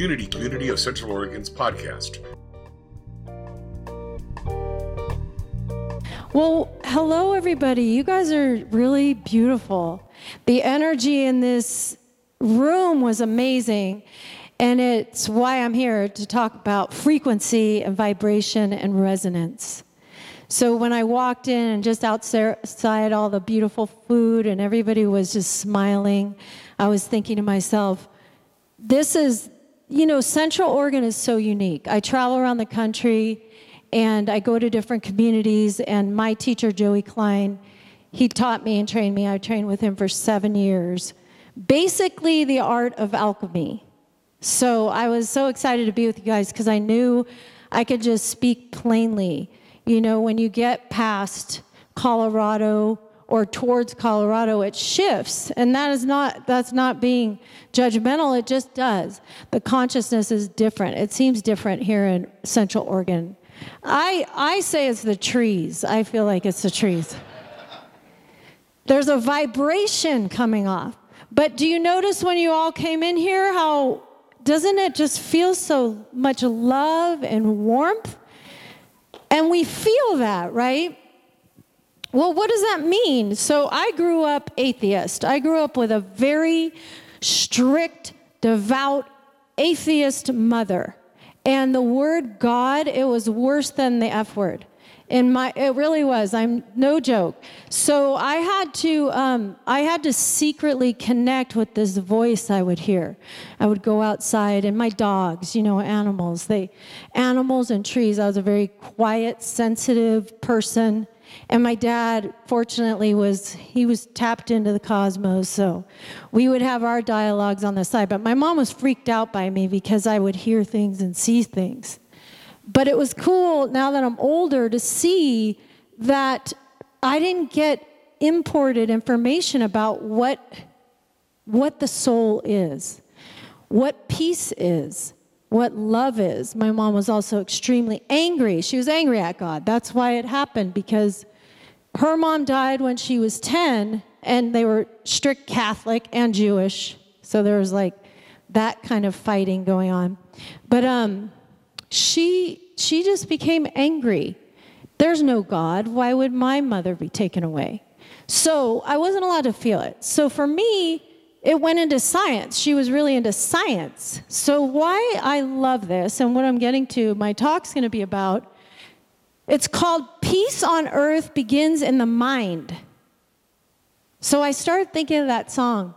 Unity Community of Central Oregon's podcast. Well, hello, everybody. You guys are really beautiful. The energy in this room was amazing. And it's why I'm here to talk about frequency and vibration and resonance. So when I walked in and just outside all the beautiful food and everybody was just smiling, I was thinking to myself, this is, you know, Central Oregon is so unique. I travel around the country and I go to different communities, and my teacher, Joey Klein, he taught me and trained me. I trained with him for seven years. Basically, the art of alchemy. So I was so excited to be with you guys because I knew I could just speak plainly. You know, when you get past Colorado or towards Colorado, it shifts. And that is not that's not being judgmental, it just does. The consciousness is different. It seems different here in Central Oregon. I I say it's the trees. I feel like it's the trees. There's a vibration coming off. But do you notice when you all came in here how doesn't it just feel so much love and warmth? And we feel that, right? Well, what does that mean? So I grew up atheist. I grew up with a very strict, devout, atheist mother. And the word God, it was worse than the F word. In my, it really was. I'm no joke. So I had to, um, I had to secretly connect with this voice I would hear. I would go outside, and my dogs, you know, animals, they, animals and trees. I was a very quiet, sensitive person. And my dad, fortunately, was he was tapped into the cosmos, so we would have our dialogues on the side. But my mom was freaked out by me because I would hear things and see things. But it was cool now that I'm older to see that I didn't get imported information about what what the soul is, what peace is, what love is. My mom was also extremely angry. She was angry at God. That's why it happened because her mom died when she was 10 and they were strict Catholic and Jewish. So there was like that kind of fighting going on. But um she she just became angry. There's no God. Why would my mother be taken away? So I wasn't allowed to feel it. So for me, it went into science. She was really into science. So, why I love this and what I'm getting to, my talk's going to be about, it's called Peace on Earth Begins in the Mind. So, I started thinking of that song.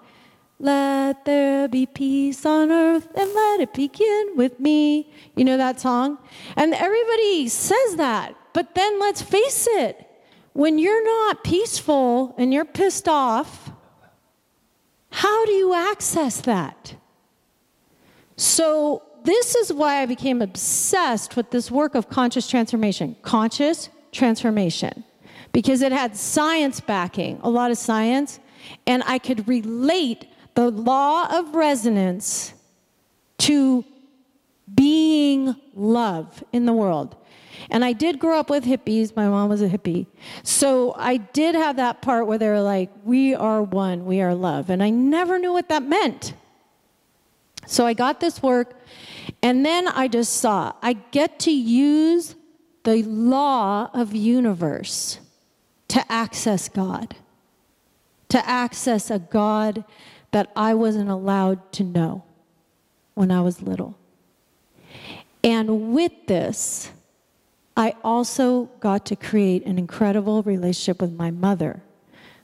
Let there be peace on earth and let it begin with me. You know that song? And everybody says that. But then let's face it, when you're not peaceful and you're pissed off, how do you access that? So, this is why I became obsessed with this work of conscious transformation, conscious transformation, because it had science backing, a lot of science, and I could relate the law of resonance to being love in the world. And I did grow up with hippies. My mom was a hippie. So I did have that part where they were like, we are one, we are love. And I never knew what that meant. So I got this work, and then I just saw I get to use the law of universe to access God, to access a God that I wasn't allowed to know when I was little. And with this, I also got to create an incredible relationship with my mother.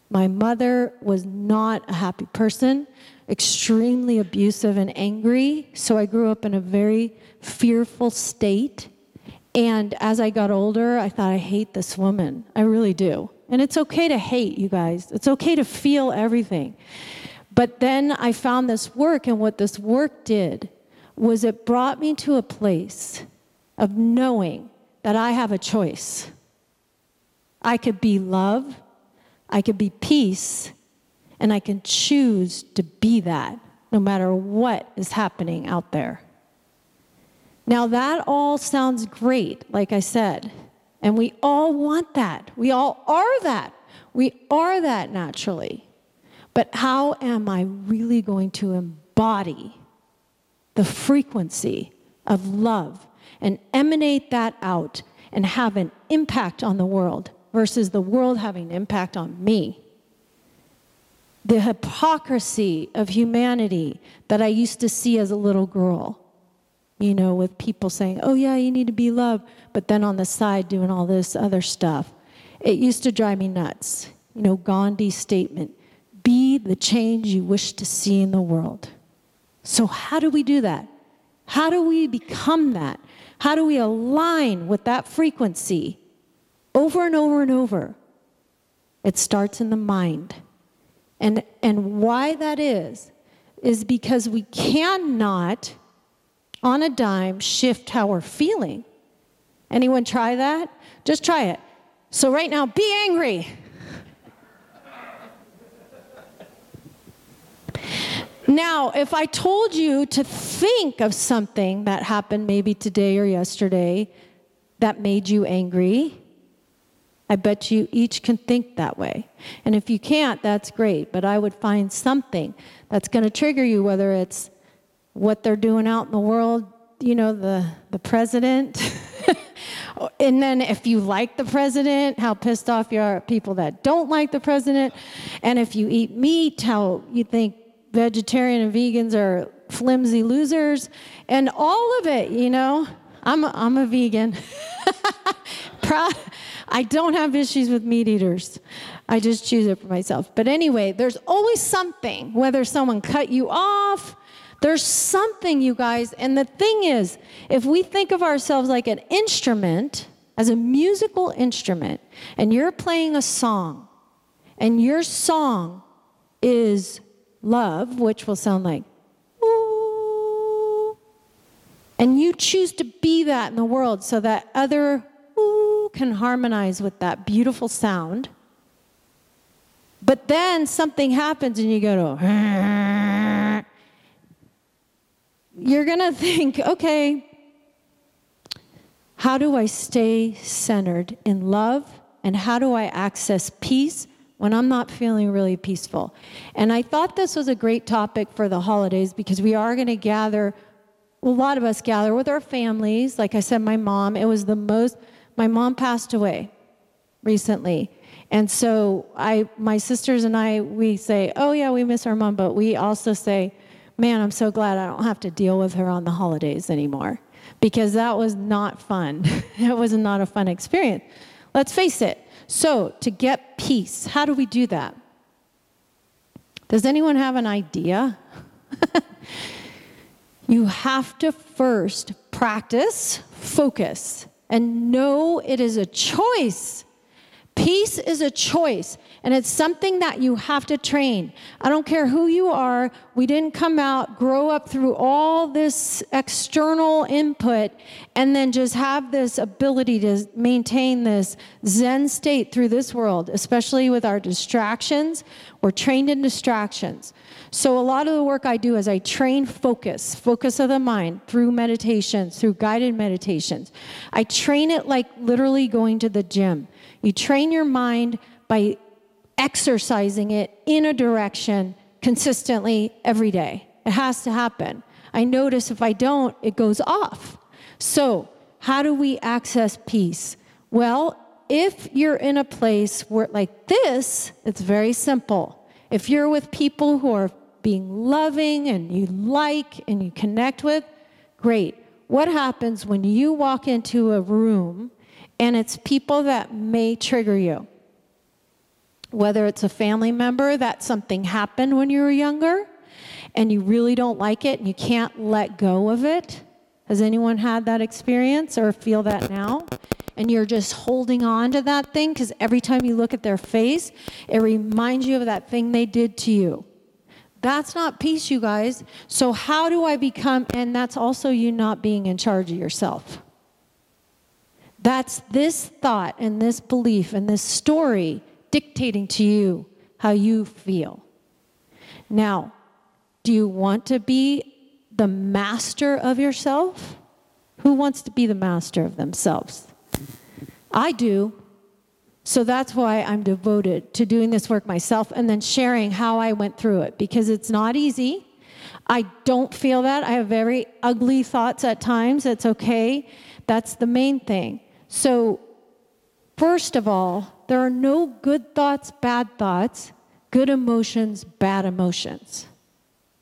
My mother was not a happy person, extremely abusive and angry. So I grew up in a very fearful state. And as I got older, I thought, I hate this woman. I really do. And it's okay to hate, you guys. It's okay to feel everything. But then I found this work, and what this work did was it brought me to a place of knowing that I have a choice. I could be love, I could be peace, and I can choose to be that no matter what is happening out there. Now, that all sounds great, like I said, and we all want that. We all are that. We are that naturally. But how am I really going to embody the frequency of love and emanate that out and have an impact on the world versus the world having an impact on me. The hypocrisy of humanity that I used to see as a little girl, you know, with people saying, oh, yeah, you need to be loved, but then on the side doing all this other stuff. It used to drive me nuts. You know, Gandhi's statement be the change you wish to see in the world. So, how do we do that? How do we become that? How do we align with that frequency over and over and over? It starts in the mind. And, and why that is, is because we cannot, on a dime, shift how we're feeling. Anyone try that? Just try it. So, right now, be angry. Now, if I told you to think of something that happened maybe today or yesterday that made you angry, I bet you each can think that way. And if you can't, that's great. But I would find something that's going to trigger you, whether it's what they're doing out in the world, you know, the, the president. and then if you like the president, how pissed off you are at people that don't like the president. And if you eat meat, how you think vegetarian and vegans are flimsy losers, and all of it, you know. I'm a, I'm a vegan. I don't have issues with meat eaters. I just choose it for myself. But anyway, there's always something, whether someone cut you off, there's something, you guys. And the thing is, if we think of ourselves like an instrument, as a musical instrument, and you're playing a song, and your song is love, which will sound like, ooh. And you choose to be that in the world so that other ooh can harmonize with that beautiful sound. But then something happens and you go to, you're going to think, okay, how do I stay centered in love? And how do I access peace when I'm not feeling really peaceful. And I thought this was a great topic for the holidays because we are going to gather, a lot of us gather with our families. Like I said, my mom, it was the most, my mom passed away recently. And so I, my sisters and I, we say, oh yeah, we miss our mom, but we also say, man, I'm so glad I don't have to deal with her on the holidays anymore because that was not fun. it was not a fun experience. Let's face it, so, to get peace, how do we do that? Does anyone have an idea? you have to first practice, focus, and know it is a choice. Peace is a choice. And it's something that you have to train. I don't care who you are. We didn't come out, grow up through all this external input, and then just have this ability to maintain this Zen state through this world, especially with our distractions. We're trained in distractions. So, a lot of the work I do is I train focus, focus of the mind through meditations, through guided meditations. I train it like literally going to the gym. You train your mind by exercising it in a direction consistently every day. It has to happen. I notice if I don't, it goes off. So, how do we access peace? Well, if you're in a place where, like this, it's very simple. If you're with people who are being loving and you like and you connect with, great. What happens when you walk into a room and it's people that may trigger you? Whether it's a family member that something happened when you were younger and you really don't like it and you can't let go of it. Has anyone had that experience or feel that now? And you're just holding on to that thing because every time you look at their face, it reminds you of that thing they did to you. That's not peace, you guys. So, how do I become, and that's also you not being in charge of yourself. That's this thought and this belief and this story dictating to you how you feel. Now, do you want to be the master of yourself? Who wants to be the master of themselves? I do. So that's why I'm devoted to doing this work myself and then sharing how I went through it because it's not easy. I don't feel that. I have very ugly thoughts at times. It's okay. That's the main thing. So, first of all, there are no good thoughts, bad thoughts, good emotions, bad emotions.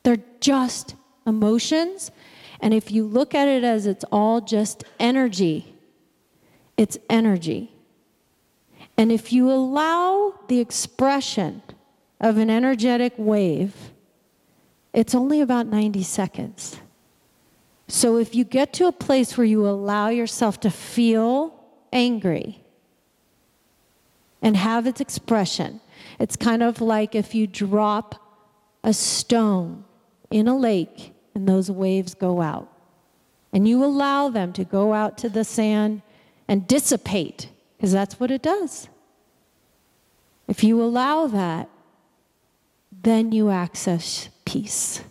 They're just emotions. And if you look at it as it's all just energy, it's energy. And if you allow the expression of an energetic wave, it's only about 90 seconds. So if you get to a place where you allow yourself to feel angry and have its expression, it's kind of like if you drop a stone in a lake and those waves go out. And you allow them to go out to the sand and dissipate, because that's what it does. If you allow that, then you access peace,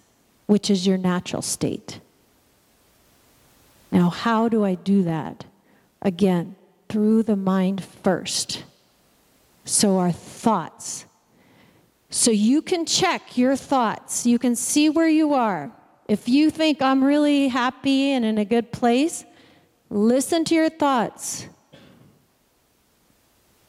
which is your natural state. Now, how do I do that? Again, through the mind first. So, our thoughts. So, you can check your thoughts. You can see where you are. If you think I'm really happy and in a good place, listen to your thoughts.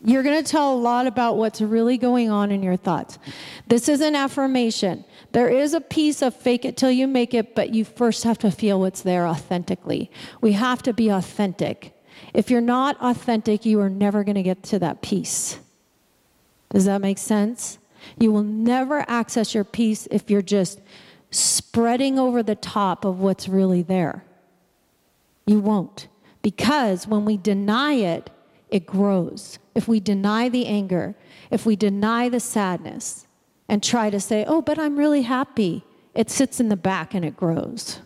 You're going to tell a lot about what's really going on in your thoughts. This is an affirmation. There is a piece of fake it till you make it, but you first have to feel what's there authentically. We have to be authentic. If you're not authentic, you are never going to get to that peace. Does that make sense? You will never access your peace if you're just spreading over the top of what's really there. You won't. Because when we deny it, it grows. If we deny the anger, if we deny the sadness, and try to say, oh, but I'm really happy, it sits in the back and it grows.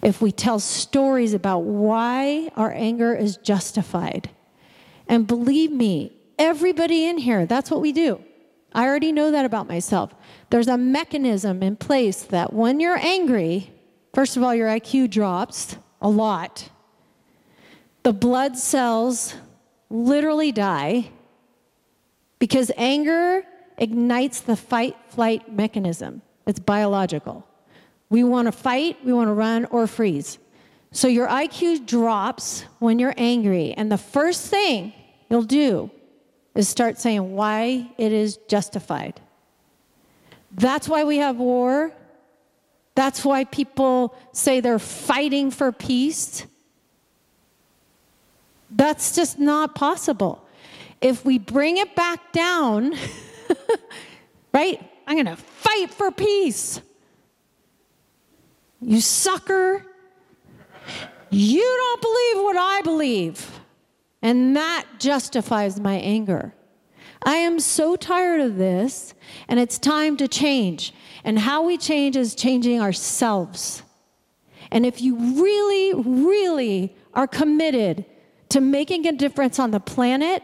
If we tell stories about why our anger is justified, and believe me, everybody in here, that's what we do. I already know that about myself. There's a mechanism in place that when you're angry, first of all, your IQ drops a lot. The blood cells literally die because anger ignites the fight flight mechanism. It's biological. We want to fight, we want to run, or freeze. So your IQ drops when you're angry. And the first thing you'll do is start saying why it is justified. That's why we have war. That's why people say they're fighting for peace. That's just not possible. If we bring it back down, right? I'm going to fight for peace. You sucker. You don't believe what I believe. And that justifies my anger. I am so tired of this, and it's time to change. And how we change is changing ourselves. And if you really, really are committed to making a difference on the planet,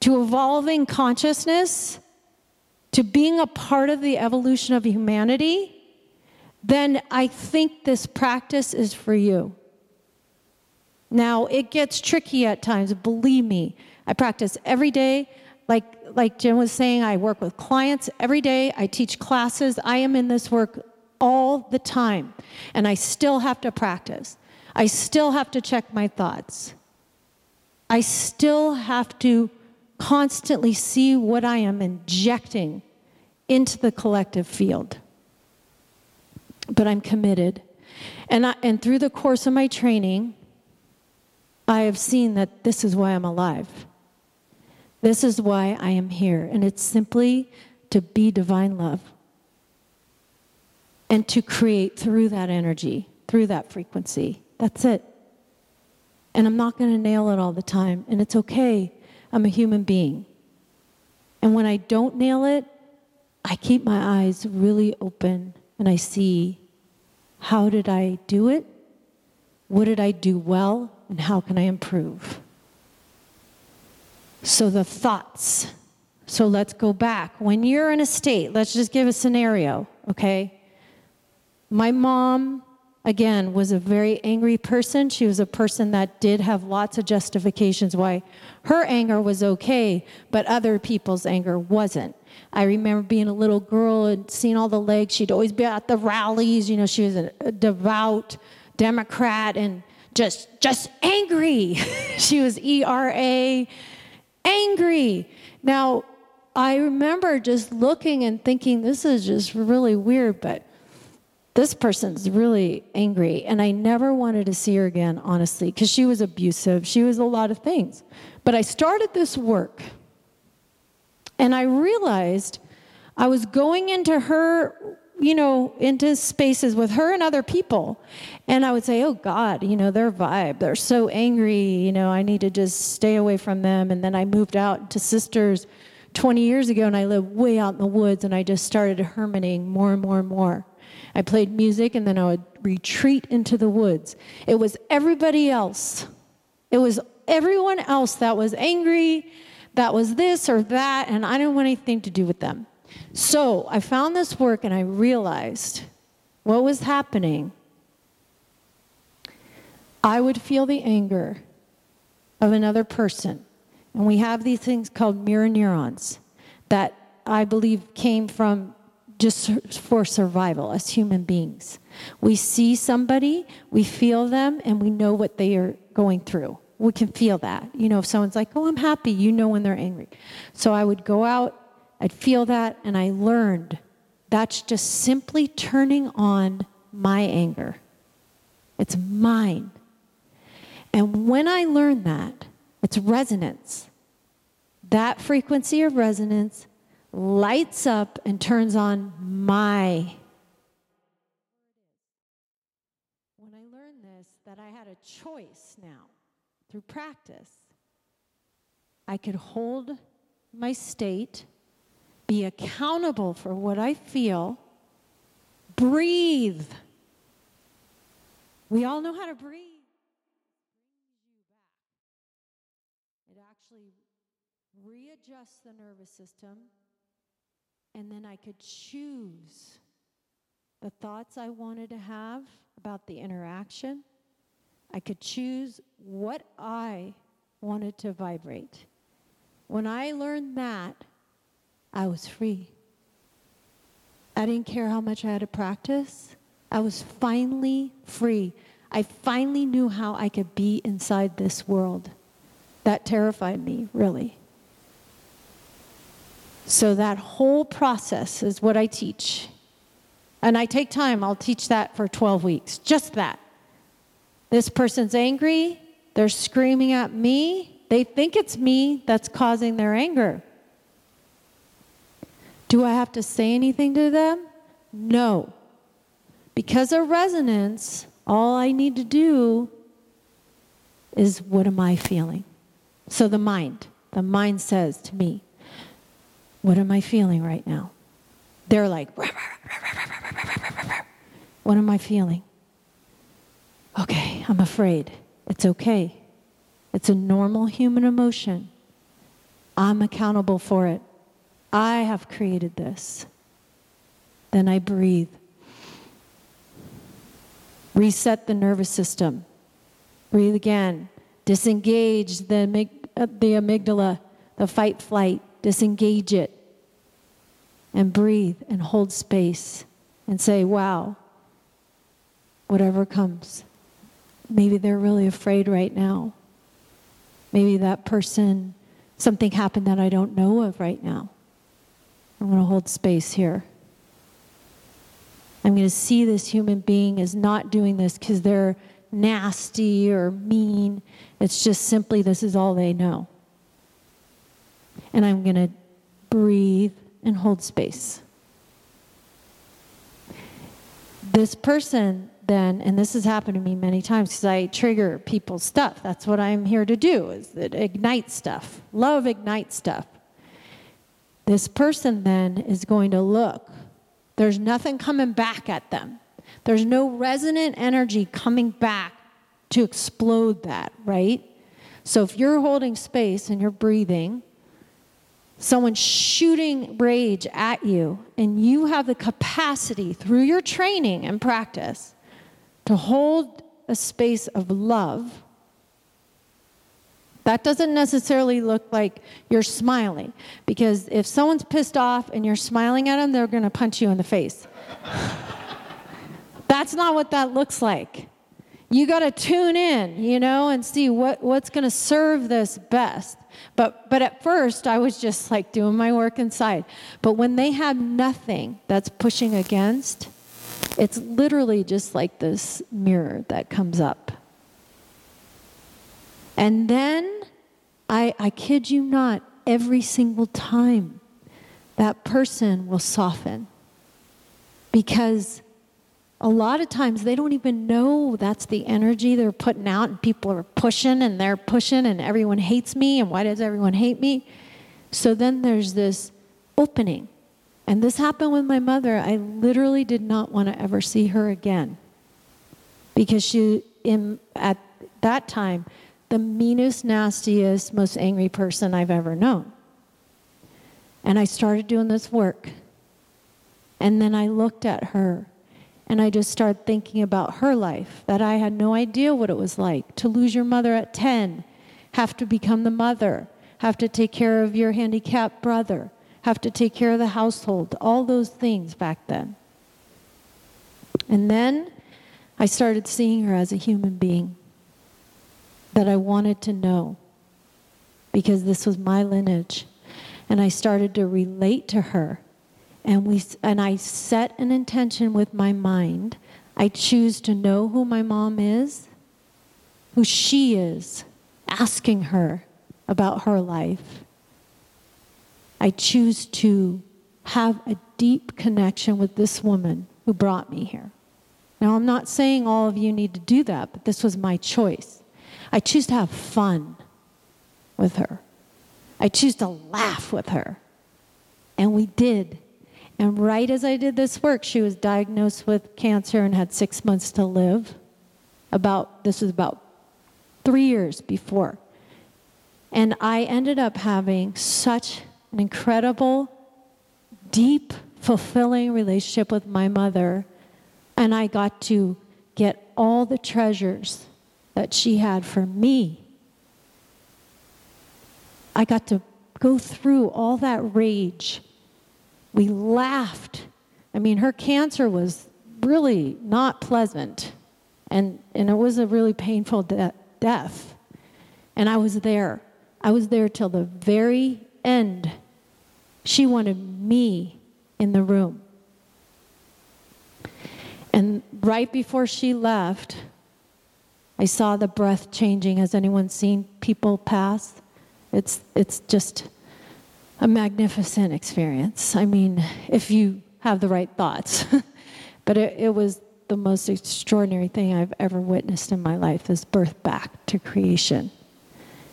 to evolving consciousness, to being a part of the evolution of humanity, then I think this practice is for you. Now, it gets tricky at times, believe me. I practice every day. Like, like Jim was saying, I work with clients every day. I teach classes. I am in this work all the time. And I still have to practice. I still have to check my thoughts. I still have to constantly see what I am injecting into the collective field. But I'm committed. And, I, and through the course of my training, I have seen that this is why I'm alive. This is why I am here. And it's simply to be divine love and to create through that energy, through that frequency. That's it. And I'm not going to nail it all the time. And it's okay. I'm a human being. And when I don't nail it, I keep my eyes really open and I see how did I do it? What did I do well? And how can I improve? So the thoughts. So let's go back. When you're in a state, let's just give a scenario, okay? My mom, again, was a very angry person. She was a person that did have lots of justifications why her anger was okay, but other people's anger wasn't. I remember being a little girl and seeing all the legs. She'd always be at the rallies. You know, she was a, devout Democrat and just just angry. she was ERA, angry. Now, I remember just looking and thinking, this is just really weird, but this person's really angry. And I never wanted to see her again, honestly, because she was abusive. She was a lot of things. But I started this work, and I realized I was going into her, you know, into spaces with her and other people. And I would say, oh God, you know, their vibe, they're so angry, you know, I need to just stay away from them. And then I moved out to sisters 20 years ago, and I lived way out in the woods, and I just started hermiting more and more and more. I played music, and then I would retreat into the woods. It was everybody else. It was everyone else that was angry, that was this or that, and I didn't want anything to do with them. So I found this work, and I realized what was happening. I would feel the anger of another person and we have these things called mirror neurons that I believe came from just for survival as human beings. We see somebody, we feel them, and we know what they are going through. We can feel that. You know, if someone's like, oh, I'm happy, you know when they're angry. So I would go out, I'd feel that, and I learned that's just simply turning on my anger. It's mine. And when I learned that, it's resonance. That frequency of resonance lights up and turns on my. When I learned this, that I had a choice now through practice, I could hold my state, be accountable for what I feel, breathe. We all know how to breathe. It actually readjusts the nervous system, and then I could choose the thoughts I wanted to have about the interaction. I could choose what I wanted to vibrate. When I learned that, I was free. I didn't care how much I had to practice. I was finally free. I finally knew how I could be inside this world. That terrified me, really. So that whole process is what I teach. And I take time, I'll teach that for 12 weeks, just that. This person's angry, they're screaming at me, they think it's me that's causing their anger. Do I have to say anything to them? No. Because of resonance, all I need to do is what am I feeling? So the mind, the mind says to me, what am I feeling right now? They're like, what am I feeling? Okay, I'm afraid. It's okay. It's a normal human emotion. I'm accountable for it. I have created this. Then I breathe. Reset the nervous system. Breathe again. Disengage the, uh, the amygdala, the fight flight disengage it, and breathe and hold space and say, wow, whatever comes. Maybe they're really afraid right now. Maybe that person, something happened that I don't know of right now. I'm going to hold space here. I'm going to see this human being as not doing this because they're nasty or mean. It's just simply this is all they know and I'm going to breathe and hold space. This person then, and this has happened to me many times because I trigger people's stuff. That's what I'm here to do, is ignite stuff. Love ignites stuff. This person then is going to look. There's nothing coming back at them. There's no resonant energy coming back to explode that, right? So if you're holding space and you're breathing, someone shooting rage at you, and you have the capacity through your training and practice to hold a space of love, That doesn't necessarily look like you're smiling because if someone's pissed off and you're smiling at them, they're going to punch you in the face. That's not what that looks like. You got to tune in, you know, and see what, what's going to serve this best. But, but at first, I was just like doing my work inside. But when they have nothing that's pushing against, it's literally just like this mirror that comes up. And then, I, I kid you not, every single time, that person will soften. Because a lot of times they don't even know that's the energy they're putting out, and people are pushing and they're pushing, and everyone hates me, and why does everyone hate me? So then there's this opening. And this happened with my mother. I literally did not want to ever see her again because she, in, at that time, the meanest, nastiest, most angry person I've ever known. And I started doing this work. And then I looked at her and I just started thinking about her life that I had no idea what it was like to lose your mother at 10, have to become the mother, have to take care of your handicapped brother, have to take care of the household, all those things back then. And then I started seeing her as a human being that I wanted to know because this was my lineage. And I started to relate to her. And, we, and I set an intention with my mind. I choose to know who my mom is, who she is, asking her about her life. I choose to have a deep connection with this woman who brought me here. Now, I'm not saying all of you need to do that, but this was my choice. I choose to have fun with her. I choose to laugh with her. And we did. And right as I did this work, she was diagnosed with cancer and had six months to live. About, this was about three years before. And I ended up having such an incredible, deep, fulfilling relationship with my mother. And I got to get all the treasures that she had for me. I got to go through all that rage. We laughed. I mean, her cancer was really not pleasant, and, and it was a really painful de- death. And I was there. I was there till the very end. She wanted me in the room. And right before she left, I saw the breath changing. Has anyone seen people pass? It's, it's just a magnificent experience. I mean, if you have the right thoughts. but it, it was the most extraordinary thing I've ever witnessed in my life this birth back to creation.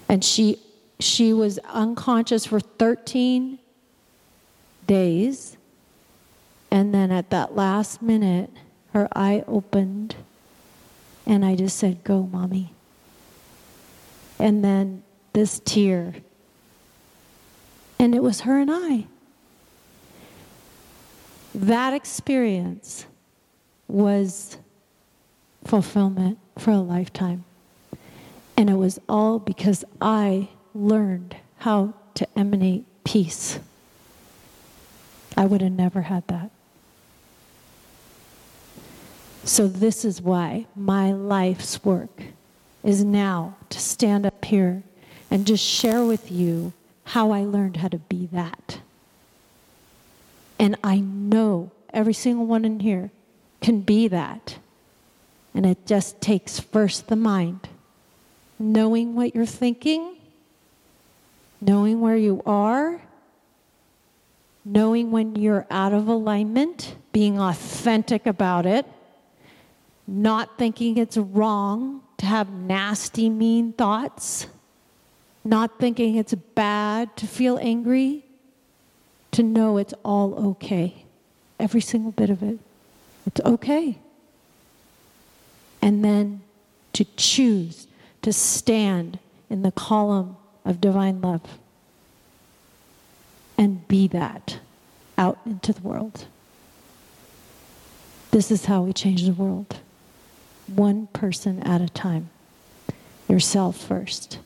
And she, she was unconscious for 13 days. And then at that last minute, her eye opened and I just said, Go, mommy. And then this tear. And it was her and I. That experience was fulfillment for a lifetime. And it was all because I learned how to emanate peace. I would have never had that. So, this is why my life's work is now to stand up here and just share with you how I learned how to be that. And I know every single one in here can be that. And it just takes first the mind, knowing what you're thinking, knowing where you are, knowing when you're out of alignment, being authentic about it not thinking it's wrong to have nasty, mean thoughts, not thinking it's bad to feel angry, to know it's all okay. Every single bit of it. It's okay. And then to choose to stand in the column of divine love and be that out into the world. This is how we change the world one person at a time. Yourself first.